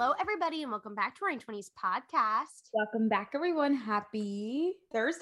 Hello, everybody, and welcome back to Roaring Twenties Podcast. Welcome back, everyone. Happy Thursday?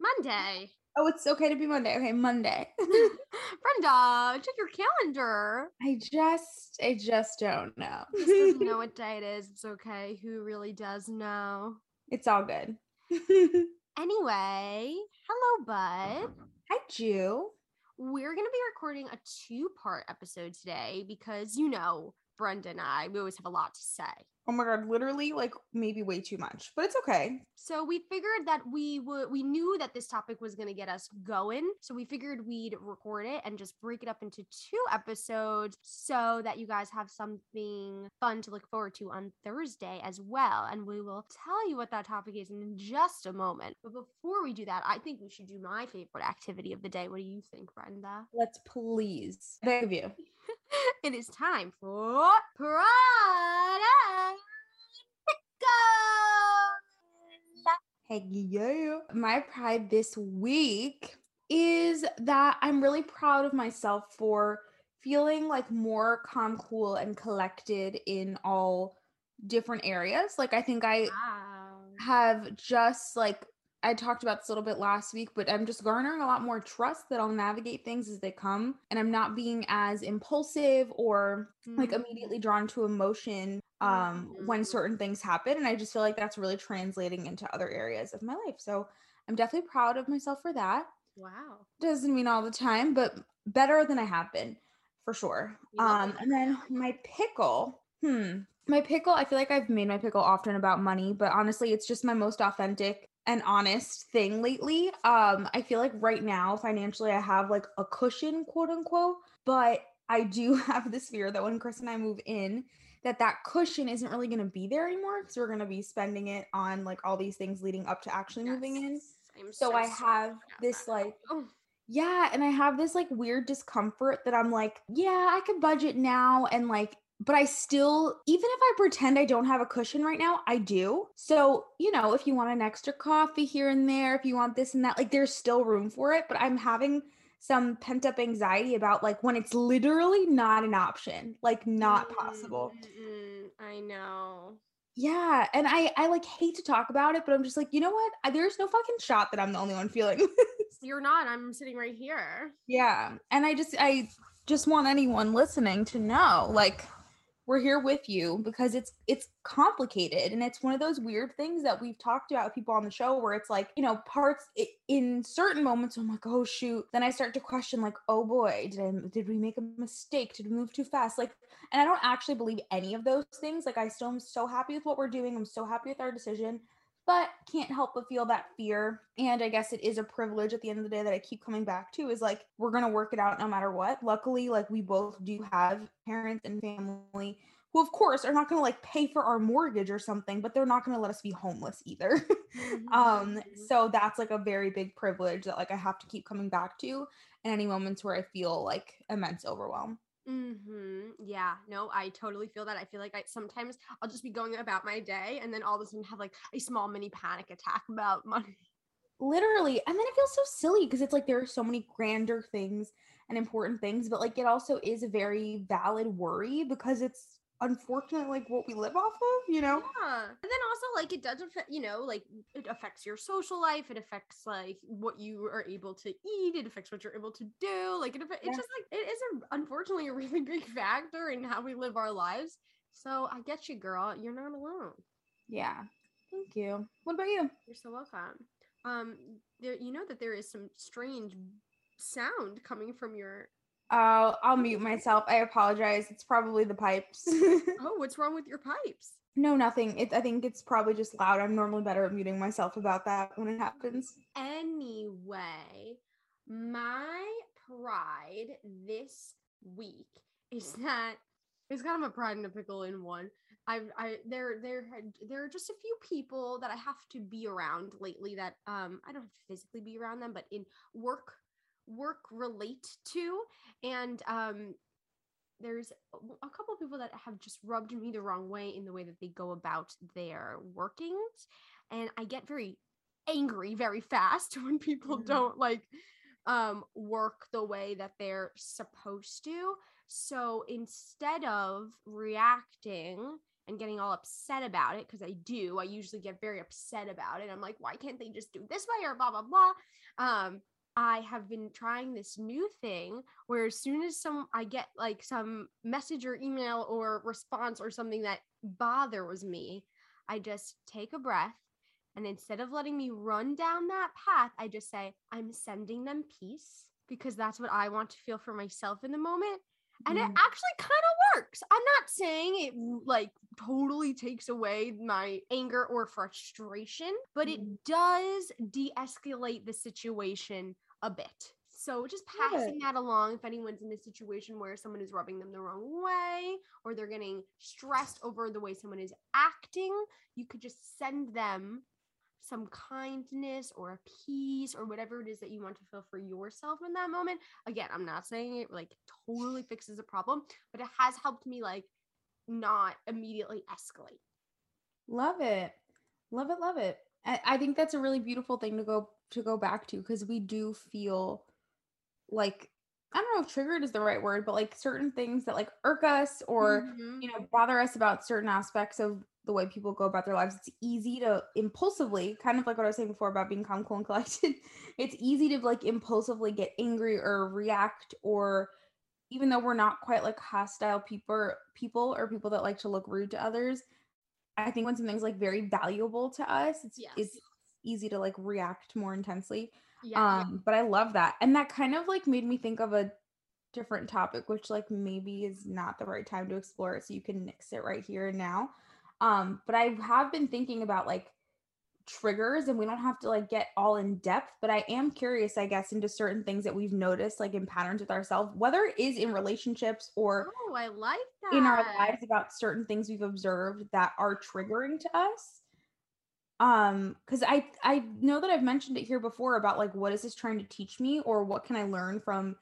Monday. Oh, it's okay to be Monday. Okay, Monday. Brenda, check your calendar. I just, I just don't know. Just doesn't know what day it is. It's okay. Who really does know? it's all good. Anyway, hello, bud. Hi, Jew. We're going to be recording a two part episode today because, you know, Brenda and I, we always have a lot to say. Oh my god, literally like maybe way too much, but it's okay. So we figured that we would we knew that this topic was going to get us going. So we figured we'd record it and just break it up into two episodes so that you guys have something fun to look forward to on Thursday as well. And we will tell you what that topic is in just a moment. But before we do that, I think we should do my favorite activity of the day. What do you think, Brenda? Let's please. Thank you. it is time for Prada Go! Hey, yeah. My pride this week is that I'm really proud of myself for feeling like more calm, cool, and collected in all different areas. Like, I think I Wow. have just like I talked about this a little bit last week, but I'm just garnering a lot more trust that I'll navigate things as they come and I'm not being as impulsive or like Mhm. immediately drawn to emotion um when Mhm. certain things happen and I just feel like that's really translating into other areas of my life. So I'm definitely proud of myself for that. Wow. Doesn't mean all the time, but better than I have been for sure. Love Um and then my pickle. Hmm. My pickle, I feel like I've made my pickle often about money, but honestly, it's just my most authentic and honest thing lately. Um, I feel like right now, financially, I have like a cushion, quote unquote, but I do have this fear that when Chris and I move in, that that cushion isn't really going to be there anymore because we're going to be spending it on like all these things leading up to actually moving in. I'm So I have this like Oh, yeah, and I have this like weird discomfort that I'm like, yeah, I could budget now and like but I still even if I pretend I don't have a cushion right now, I do. So, you know, if you want an extra coffee here and there, if you want this and that, like there's still room for it, but I'm having some pent up anxiety about like when it's literally not an option, like not possible. Mm, I know. Yeah, and I I like hate to talk about it, but I'm just like, you know what? I, there's no fucking shot that I'm the only one feeling. You're not. I'm sitting right here. Yeah. And I just I just want anyone listening to know like we're here with you because it's it's complicated and it's one of those weird things that we've talked about people on the show where it's like, you know, parts in certain moments I'm like, "Oh shoot." Then I start to question like, "Oh boy, did I did we make a mistake? Did we move too fast?" Like and I don't actually believe any of those things. Like I still am so happy with what we're doing. I'm so happy with our decision but can't help but feel that fear. And I guess it is a privilege at the end of the day that I keep coming back to is like, we're going to work it out no matter what. Luckily, like, we both do have parents and family who, of course, are not going to like pay for our mortgage or something, but they're not going to let us be homeless either. um, Mhm. so that's like a very big privilege that like I have to keep coming back to in any moments where I feel like immense overwhelm. Mm-hmm. Yeah. No, I totally feel that. I feel like I sometimes I'll just be going about my day and then all of a sudden have like a small mini panic attack about money. literally and then it feels so silly because it's like there are so many grander things and important things but like it also is a very valid worry because it's unfortunately like what we live off of you know Yeah. And then also like it does affect, you know, like it affects your social life. It affects like what you are able to eat. It affects what you're able to do. Like it, affe- Yeah. it's just like it is a, unfortunately a really big factor in how we live our lives. So I get you, girl. You're not alone. yeah thank you what about you You're so welcome. Um, there, you know that there is some strange sound coming from your. Oh i'll mute myself. I apologize. It's probably the pipes. Oh, what's wrong with your pipes? no nothing. It, i think it's probably just loud. I'm normally better at muting myself about that when it happens. Anyway, my pride this week is that it's kind of a pride and a pickle in one. I I there there had there are just a few people that I have to be around lately that um I don't have to physically be around them, but in work work relate to. And um there's a couple of people that have just rubbed me the wrong way in the way that they go about their workings. And i get very angry very fast when people Mhm. don't like um work the way that they're supposed to. So instead of reacting and getting all upset about it because i do i usually get very upset about it. I'm like why can't they just do this way? or blah blah blah. Um I have been trying this new thing where as soon as some I get like some message or email or response or something that bothers me, I just take a breath and instead of letting me run down that path, I just say I'm sending them peace because that's what I want to feel for myself in the moment. And it Mhm. actually kind of works. I'm not saying it like totally takes away my anger or frustration, but Mhm. it does de escalate the situation a bit. So just passing that along if anyone's in a situation where someone is rubbing them the wrong way or they're getting stressed over the way someone is acting, you could just send them some kindness or a peace or whatever it is that you want to feel for yourself in that moment. Again, I'm not saying it like totally fixes a problem, but it has helped me like not immediately escalate. Love it. Love it. Love it. I, I think that's a really beautiful thing to go to go back to because we do feel like I don't know if triggered is the right word, but like certain things that like irk us or Mhm. you know bother us about certain aspects of the way people go about their lives. It's easy to impulsively, kind of like what I was saying before about being calm, cool, and collected. It's easy to like impulsively get angry or react or even though we're not quite like hostile people people or people that like to look rude to others i think when something's like very valuable to us it's Yes. it's easy to like react more intensely yeah, um but i love that and that kind of like made me think of a different topic which like maybe is not the right time to explore it so you can nix it right here and now um but i have been thinking about like triggers and we don't have to like get all in depth but i am curious i guess into certain things that we've noticed like in patterns with ourselves whether it is in relationships or Oh, I like that. in our lives about certain things we've observed that are triggering to us um because i i know that i've mentioned it here before about like what is this trying to teach me or what can i learn from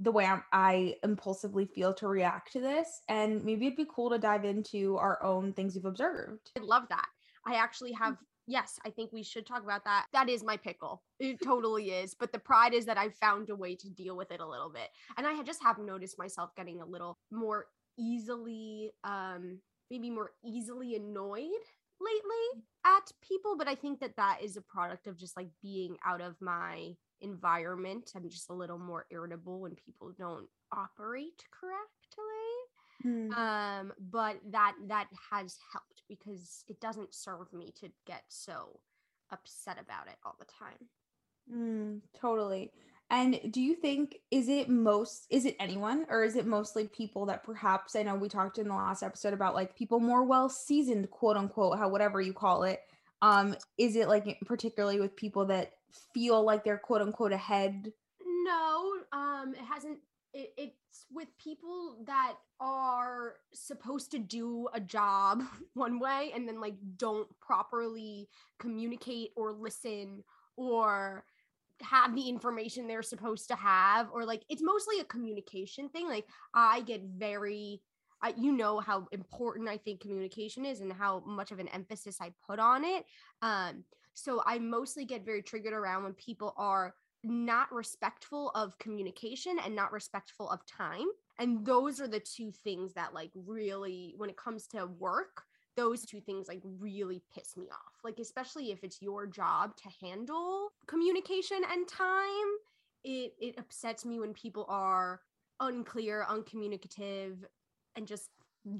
the way I'm, i impulsively feel to react to this and maybe it'd be cool to dive into our own things we've observed I love that. I actually have yes, I think we should talk about that. That is my pickle. It totally is. But the pride is that I've found a way to deal with it a little bit. And I just have noticed myself getting a little more easily um maybe more easily annoyed lately at people, but I think that that is a product of just like being out of my environment. I'm just a little more irritable when people don't operate correctly um but that that has helped because it doesn't serve me to get so upset about it all the time Mm, totally. And do you think is it most is it anyone or is it mostly people that perhaps I know we talked in the last episode about like people more well seasoned quote unquote how whatever you call it um is it like particularly with people that feel like they're quote unquote ahead? No um it hasn't it, it's with people that are supposed to do a job one way and then like don't properly communicate or listen or have the information they're supposed to have or like it's mostly a communication thing like i get very I, you know how important i think communication is and how much of an emphasis i put on it um so i mostly get very triggered around when people are not respectful of communication and not respectful of time and those are the two things that like really when it comes to work those two things like really piss me off like especially if it's your job to handle communication and time it it upsets me when people are unclear uncommunicative and just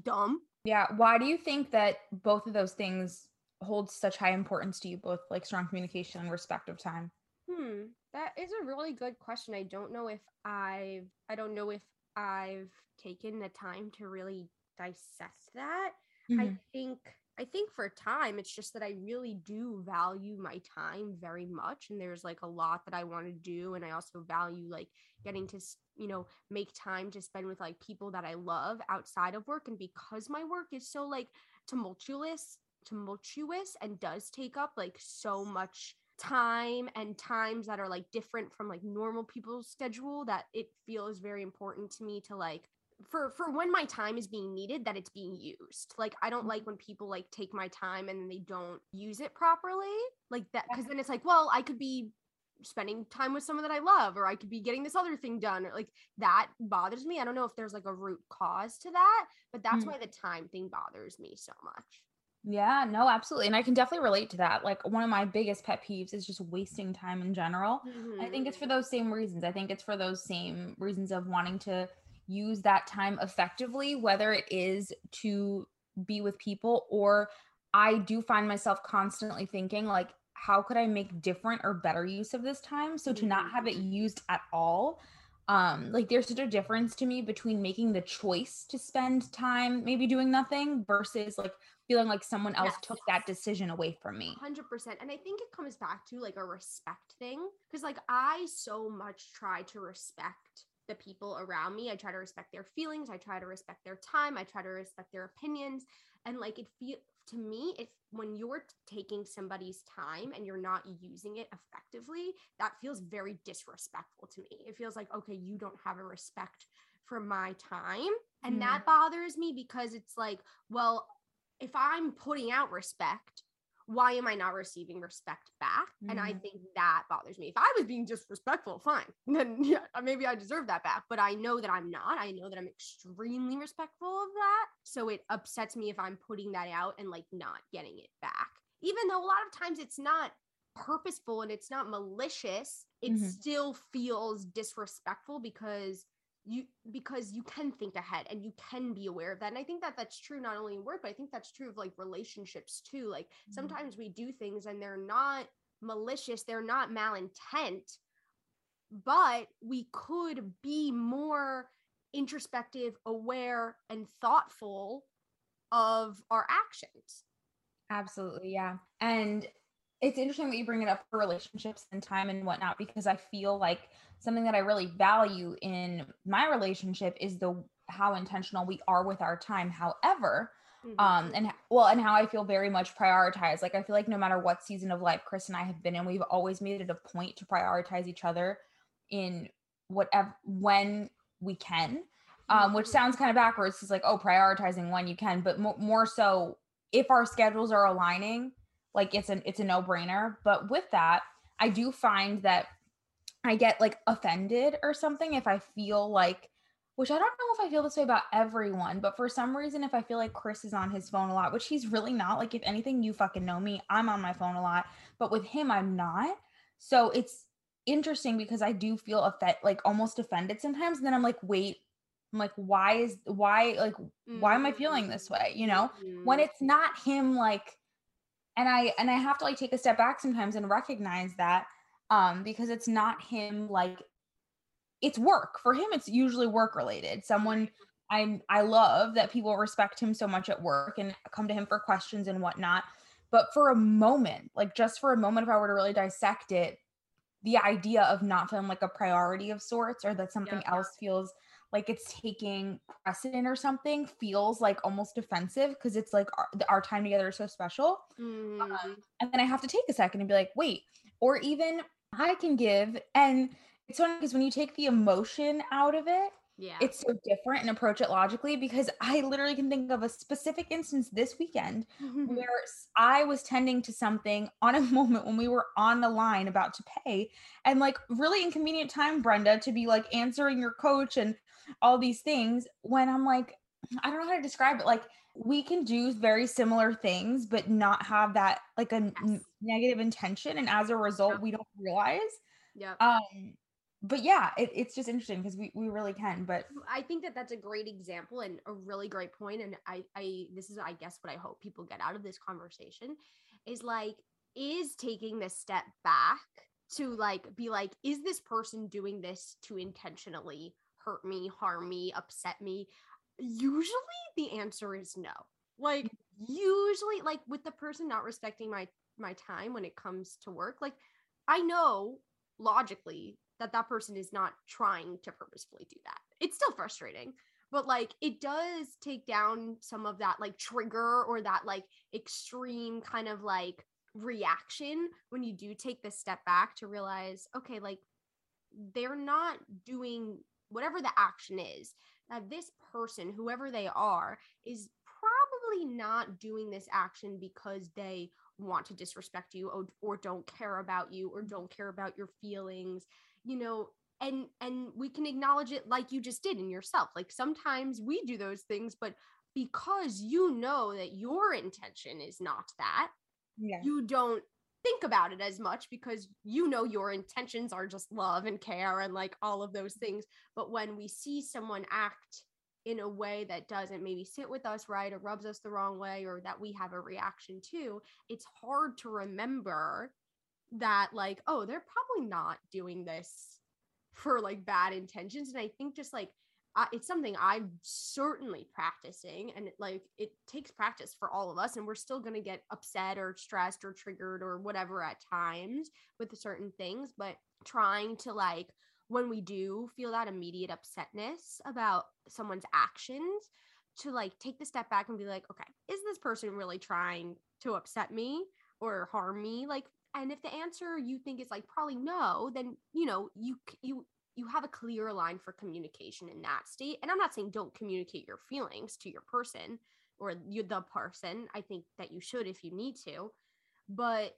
dumb yeah why do you think that both of those things hold such high importance to you both like strong communication and respect of time Hmm, that is a really good question. I don't know if I've I don't know if I've taken the time to really dissect that. I Mhm. think I think for time it's just that I really do value my time very much and there's like a lot that I want to do and I also value like getting to you know, make time to spend with like people that I love outside of work. And because my work is so like tumultuous, tumultuous and does take up like so much time and times that are like different from like normal people's schedule that it feels very important to me to like for for when my time is being needed that it's being used like i don't like when people like take my time and they don't use it properly like that because then it's like well i could be spending time with someone that i love or i could be getting this other thing done or like that bothers me i don't know if there's like a root cause to that but that's Mm. why the time thing bothers me so much Yeah, no, absolutely. And I can definitely relate to that. Like one of my biggest pet peeves is just wasting time in general. I think it's for those same reasons. I think it's for those same reasons of wanting to use that time effectively, whether it is to be with people or I do find myself constantly thinking like how could I make different or better use of this time? So to not have it used at all, um like there's such a difference to me between making the choice to spend time maybe doing nothing versus like feeling like someone else Yes. took that decision away from me. 100% and i think it comes back to like a respect thing because like i so much try to respect the people around me. I try to respect their feelings. I try to respect their time. I try to respect their opinions. And like it feel to me if when you're taking somebody's time and you're not using it effectively that feels very disrespectful to me. It feels like okay you don't have a respect for my time. And Mm. that bothers me because it's like well if i'm putting out respect why am I not receiving respect back? And I Mhm. think that bothers me. If I was being disrespectful, fine. Then yeah, maybe I deserve that back. But I know that I'm not. I know that I'm extremely respectful of that. So it upsets me if I'm putting that out and like not getting it back. Even though a lot of times it's not purposeful and it's not malicious, it Mhm. still feels disrespectful because you because you can think ahead and you can be aware of that and i think that that's true not only in work but i think that's true of like relationships too like Mhm. sometimes we do things and they're not malicious they're not malintent but we could be more introspective aware and thoughtful of our actions Absolutely, yeah. And it's interesting that you bring it up for relationships and time and whatnot because I feel like something that I really value in my relationship is the how intentional we are with our time. However, um and well and how i feel very much prioritized. Like i feel like no matter what season of life chris and i have been in we've always made it a point to prioritize each other in whatever when we can um which sounds kind of backwards. It's like oh prioritizing when you can but mo- more so if our schedules are aligning like it's an it's a no-brainer but with that i do find that i get like offended or something if i feel like which I don't know if I feel this way about everyone, but for some reason, if I feel like Chris is on his phone a lot, which he's really not, like if anything, you fucking know me, I'm on my phone a lot, but with him, I'm not. So it's interesting because I do feel offended, like almost offended sometimes. And then I'm like, wait, I'm like, why is why like why am I feeling this way? You know, when Mhm. it's not him, like, and I and I have to like take a step back sometimes and recognize that um because it's not him like it's work. For him it's usually work related. Someone i i love that people respect him so much at work and come to him for questions and whatnot. But for a moment like just for a moment if i were to really dissect it the idea of not feeling like a priority of sorts or that something Yeah. else feels like it's taking precedent or something feels like almost offensive because it's like our, our time together is so special Mhm. and then I have to take a second and be like, wait, or even I can give. And it's funny because when you take the emotion out of it, yeah it's so different and approach it logically because I literally can think of a specific instance this weekend where I was tending to something on a moment when we were on the line about to pay and like really inconvenient time, Brenda, to be like answering your coach and all these things when I'm like, I don't know how to describe it. Like we can do very similar things, but not have that like a Yes. negative intention. And as a result, we don't realize. yeah Um, but yeah, it, it's just interesting because we, we really can. But I think that that's a great example and a really great point. And I, I, this is, I guess, what I hope people get out of this conversation is like, is taking this step back to like be like, is this person doing this to intentionally hurt me, harm me, upset me? Usually the answer is no. Like, mm-hmm. usually, like with the person not respecting my my time when it comes to work, like I know logically that that person is not trying to purposefully do that. It's still frustrating, but like it does take down some of that like trigger or that like extreme kind of like reaction when you do take the step back to realize, okay, like they're not doing whatever the action is that this person, whoever they are, is probably not doing this action because they want to disrespect you or, or don't care about you or mm-hmm. don't care about your feelings you know and and we can acknowledge it like you just did in yourself like sometimes we do those things but because you know that your intention is not that Yeah. you don't think about it as much because you know your intentions are just love and care and like all of those things. But when we see someone act in a way that doesn't maybe sit with us right or rubs us the wrong way or that we have a reaction to it's hard to remember that like oh they're probably not doing this for like bad intentions. And i think just like I, it's something i'm certainly practicing and like it takes practice for all of us and we're still to get upset or stressed or triggered or whatever at times with certain things but trying to like when we do feel that immediate upsetness about someone's actions to like take the step back and be like okay is this person really trying to upset me or harm me? Like and if the answer you think is like probably no then you know you you you have a clear line for communication in that state and i'm not saying don't communicate your feelings to your person or you the person i think that you should if you need to but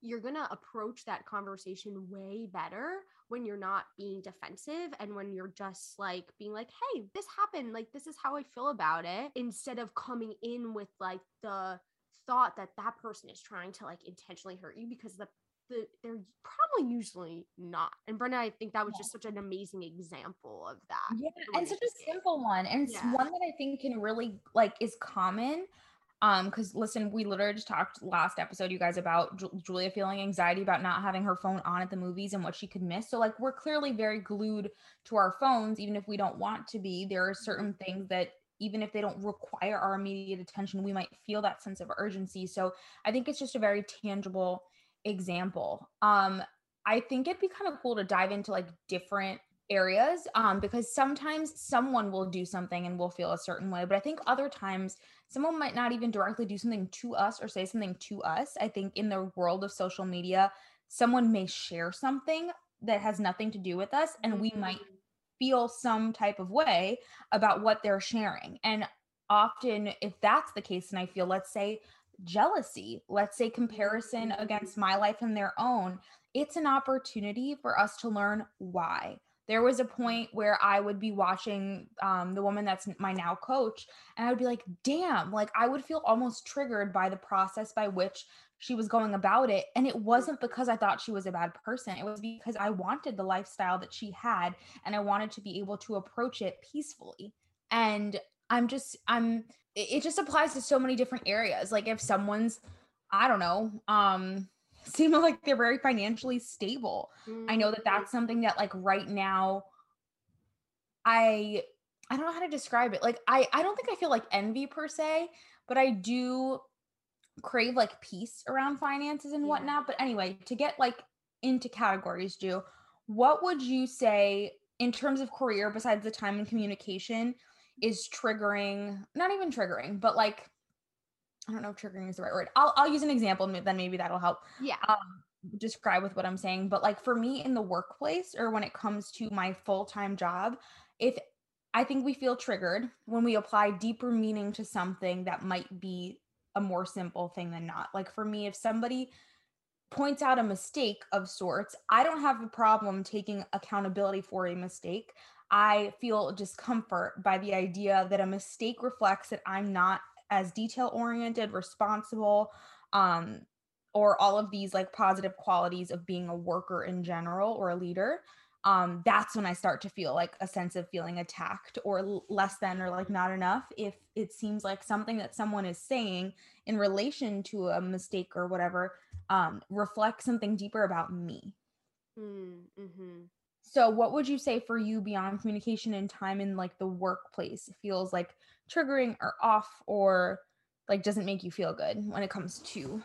you're going to approach that conversation way better when you're not being defensive and when you're just like being like, hey, this happened. Like, this is how I feel about it. Instead of coming in with like the thought that that person is trying to like intentionally hurt you because the, the they're probably usually not. And Brenda, I think that was just such an amazing example of that. Yeah, and such a simple one, and it's one that I think can really like is common. Um, because listen, we literally just talked last episode, you guys, about Ju- Julia feeling anxiety about not having her phone on at the movies and what she could miss. So, like, we're clearly very glued to our phones, even if we don't want to be. There are certain things that even if they don't require our immediate attention, we might feel that sense of urgency. So, I think it's just a very tangible example. Um, I think it'd be kind of cool to dive into like different areas um because sometimes someone will do something and we'll feel a certain way but i think other times someone might not even directly do something to us or say something to us i think in the world of social media someone may share something that has nothing to do with us and we might Mhm. feel some type of way about what they're sharing. And often, if that's the case, and I feel, let's say, jealousy, let's say comparison against my life and their own, it's an opportunity for us to learn why. There was a point where I would be watching um, the woman that's my now coach, and I would be like, damn, like I would feel almost triggered by the process by which she was going about it. And it wasn't because I thought she was a bad person, it was because I wanted the lifestyle that she had and I wanted to be able to approach it peacefully. And I'm just, I'm, it it just applies to so many different areas. Like if someone's, I don't know, um, seem like they're very financially stable. I know that that's something that like right now I I don't know how to describe it. Like I I don't think I feel like envy per se, but I do crave like peace around finances and Yeah. whatnot. But anyway, to get like into categories, do what would you say in terms of career besides the time and communication is triggering, not even triggering, but like I don't know if triggering is the right word. I'll I'll use an example then maybe that'll help Yeah. um, describe with what I'm saying, but like for me in the workplace or when it comes to my full time job, if I think we feel triggered when we apply deeper meaning to something that might be a more simple thing than not. Like for me, if somebody points out a mistake of sorts, I don't have a problem taking accountability for a mistake. I feel discomfort by the idea that a mistake reflects that I'm not as detail oriented, responsible, um, or all of these like positive qualities of being a worker in general or a leader. Um, that's when I start to feel like a sense of feeling attacked or l- less than or like not enough. If it seems like something that someone is saying in relation to a mistake or whatever um, reflects something deeper about me. Mm-hmm. So, what would you say for you beyond communication and time in like the workplace feels like triggering or off or like doesn't make you feel good when it comes to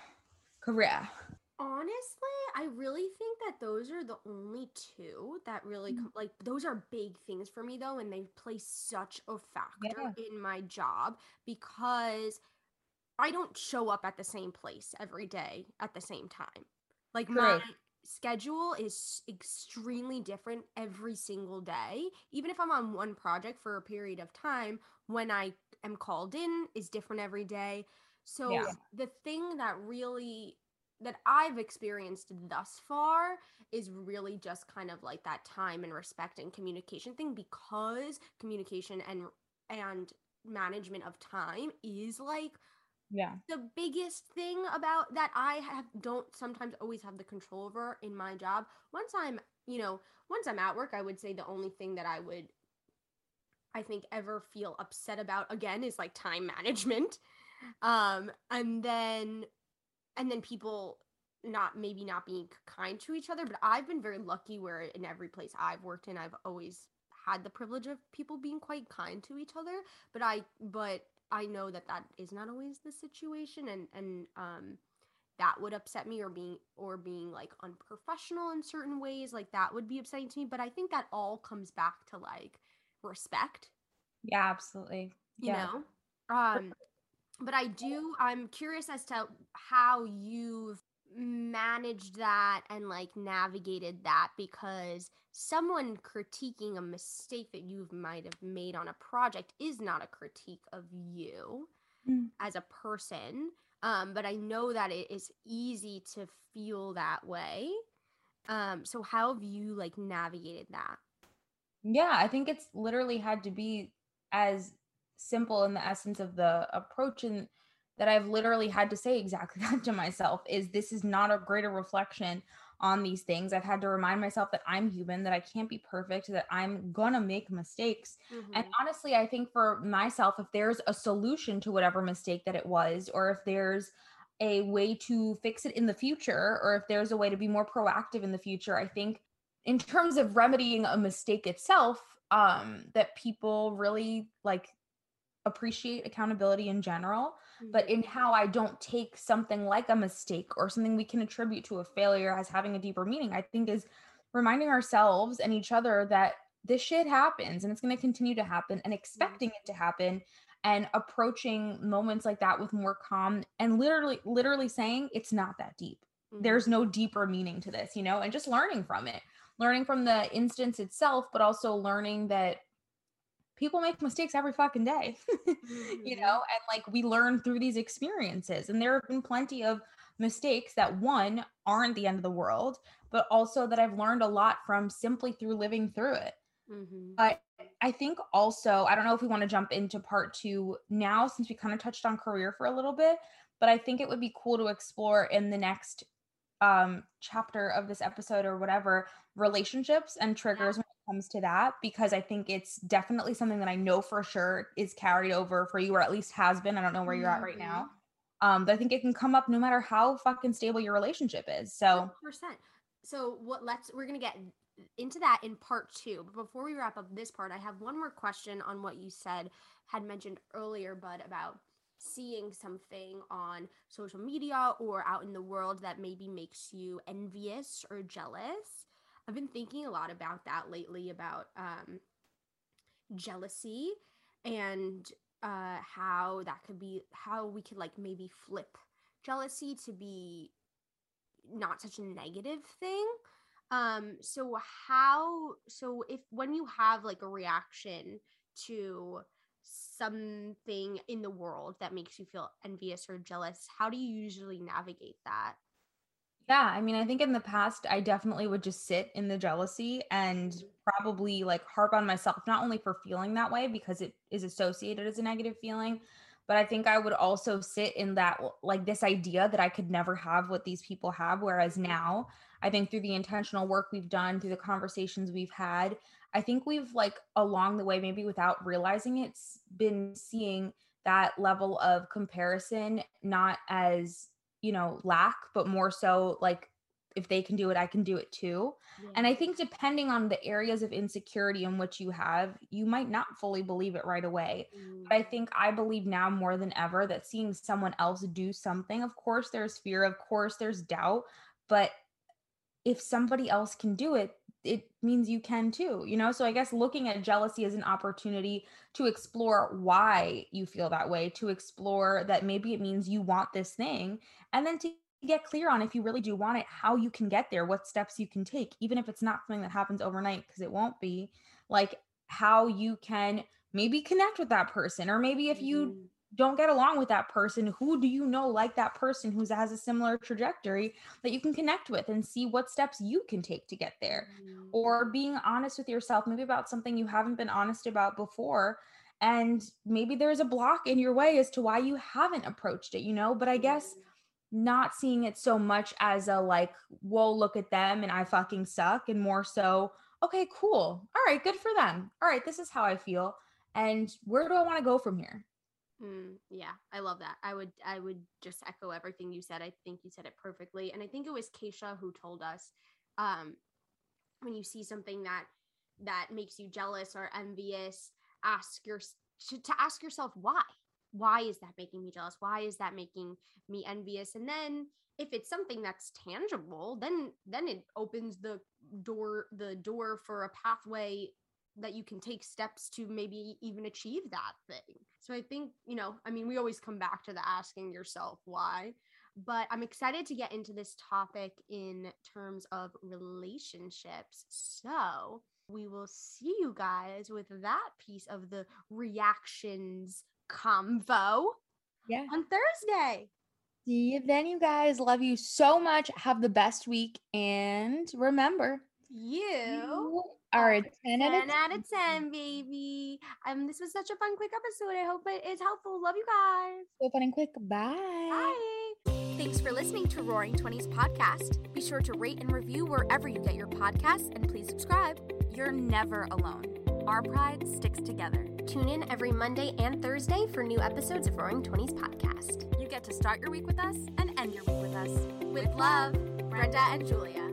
career? Honestly, I really think that those are the only two that really Mm. com- like those are big things for me though, and they play such a factor Yeah. in my job because I don't show up at the same place every day at the same time. Like my. Schedule is extremely different every single day. Even if I'm on one project for a period of time, when I am called in is different every day. So Yeah. the thing that really that I've experienced thus far is really just kind of like that time and respect and communication thing because communication and and management of time is like Yeah. the biggest thing about that I have don't sometimes always have the control over in my job. Once I'm, you know, once I'm at work, I would say the only thing that I would I think ever feel upset about again is like time management. Um and then and then people not maybe not being kind to each other, but I've been very lucky where in every place I've worked in I've always had the privilege of people being quite kind to each other, but I but I know that that is not always the situation and and um that would upset me or being or being like unprofessional in certain ways like that would be upsetting to me but i think that all comes back to like respect Yeah, absolutely. you Yeah. know um but i do i'm curious as to how you've managed that and like navigated that because someone critiquing a mistake that you might have made on a project is not a critique of you Mm. as a person um but i know that it is easy to feel that way um so how have you like navigated that Yeah, I think it's literally had to be as simple in the essence of the approach and that I've literally had to say exactly that to myself is this is not a greater reflection on these things. I've had to remind myself that I'm human, that I can't be perfect, that I'm gonna make mistakes. And honestly, I think for myself, if there's a solution to whatever mistake that it was, or if there's a way to fix it in the future, or if there's a way to be more proactive in the future, I think in terms of remedying a mistake itself, um, that people really like appreciate accountability in general but Mm-hmm. in how I don't take something like a mistake or something we can attribute to a failure as having a deeper meaning, I think is reminding ourselves and each other that this shit happens and it's going to continue to happen and expecting it to happen and approaching moments like that with more calm and literally literally saying it's not that deep. Mm-hmm. There's no deeper meaning to this, you know, and just learning from it. Learning from the instance itself, but also learning that people make mistakes every fucking day. you know and like we learn through these experiences and there have been plenty of mistakes that one aren't the end of the world but also that i've learned a lot from simply through living through it Mhm. but i think also i don't know if we want to jump into part two now since we kind of touched on career for a little bit but i think it would be cool to explore in the next um chapter of this episode or whatever relationships and triggers when it comes to that because i think it's definitely something that i know for sure is carried over for you or at least has been i don't know where you're at right now um but i think it can come up no matter how fucking stable your relationship is so percent. So what? Let's we're gonna get into that in part two. But before we wrap up this part, I have one more question on what you said had mentioned earlier, Bud, about seeing something on social media or out in the world that maybe makes you envious or jealous. I've been thinking a lot about that lately about um, jealousy and uh, how that could be how we could like maybe flip jealousy to be not such a negative thing. Um so how so if when you have like a reaction to something in the world that makes you feel envious or jealous how do you usually navigate that Yeah, I mean, I think in the past, I definitely would just sit in the jealousy and mm-hmm. probably like harp on myself, not only for feeling that way because it is associated as a negative feeling, but I think I would also sit in that like this idea that I could never have what these people have. Whereas now, I think through the intentional work we've done, through the conversations we've had, I think we've like along the way, maybe without realizing it, s- been seeing that level of comparison not as you know lack but more so like if they can do it i can do it too. And i think depending on the areas of insecurity in which you have you might not fully believe it right away. Mm, but i think i believe now more than ever that seeing someone else do something of course there's fear of course there's doubt. But if somebody else can do it, it means you can too, you know? So I guess looking at jealousy as an opportunity to explore why you feel that way, to explore that maybe it means you want this thing, and then to get clear on if you really do want it, how you can get there, what steps you can take, even if it's not something that happens overnight, because it won't be, like how you can maybe connect with that person, or maybe if you mm-hmm don't get along with that person, who do you know like that person who has a similar trajectory that you can connect with and see what steps you can take to get there? Mm-hmm. Or being honest with yourself, maybe about something you haven't been honest about before. And maybe there's a block in your way as to why you haven't approached it, you know? But I guess mm-hmm. not seeing it so much as a like, whoa, look at them and I fucking suck, and more so, okay, cool. All right, good for them. All right, this is how I feel. And where do I want to go from here? Mm, yeah, I love that. I would I would just echo everything you said. I think you said it perfectly. And I think it was Keisha who told us um when you see something that that makes you jealous or envious, ask your to, to ask yourself why. Why is that making me jealous? Why is that making me envious? And then if it's something that's tangible, then then it opens the door the door for a pathway that you can take steps to maybe even achieve that thing. So I think, you know, I mean, we always come back to the asking yourself why, but I'm excited to get into this topic in terms of relationships. So we will see you guys with that piece of the reactions convo yeah. on Thursday. See you then, you guys. Love you so much. Have the best week. And remember, you, you are a 10, 10 out, of 10. out of 10, baby. Um, this was such a fun, quick episode. I hope it is helpful. Love you guys. So fun and quick. Bye. Bye. Thanks for listening to Roaring Twenties podcast. Be sure to rate and review wherever you get your podcasts, and please subscribe. You're never alone. Our pride sticks together. Tune in every Monday and Thursday for new episodes of Roaring Twenties podcast. You get to start your week with us and end your week with us. With love, Brenda and Julia.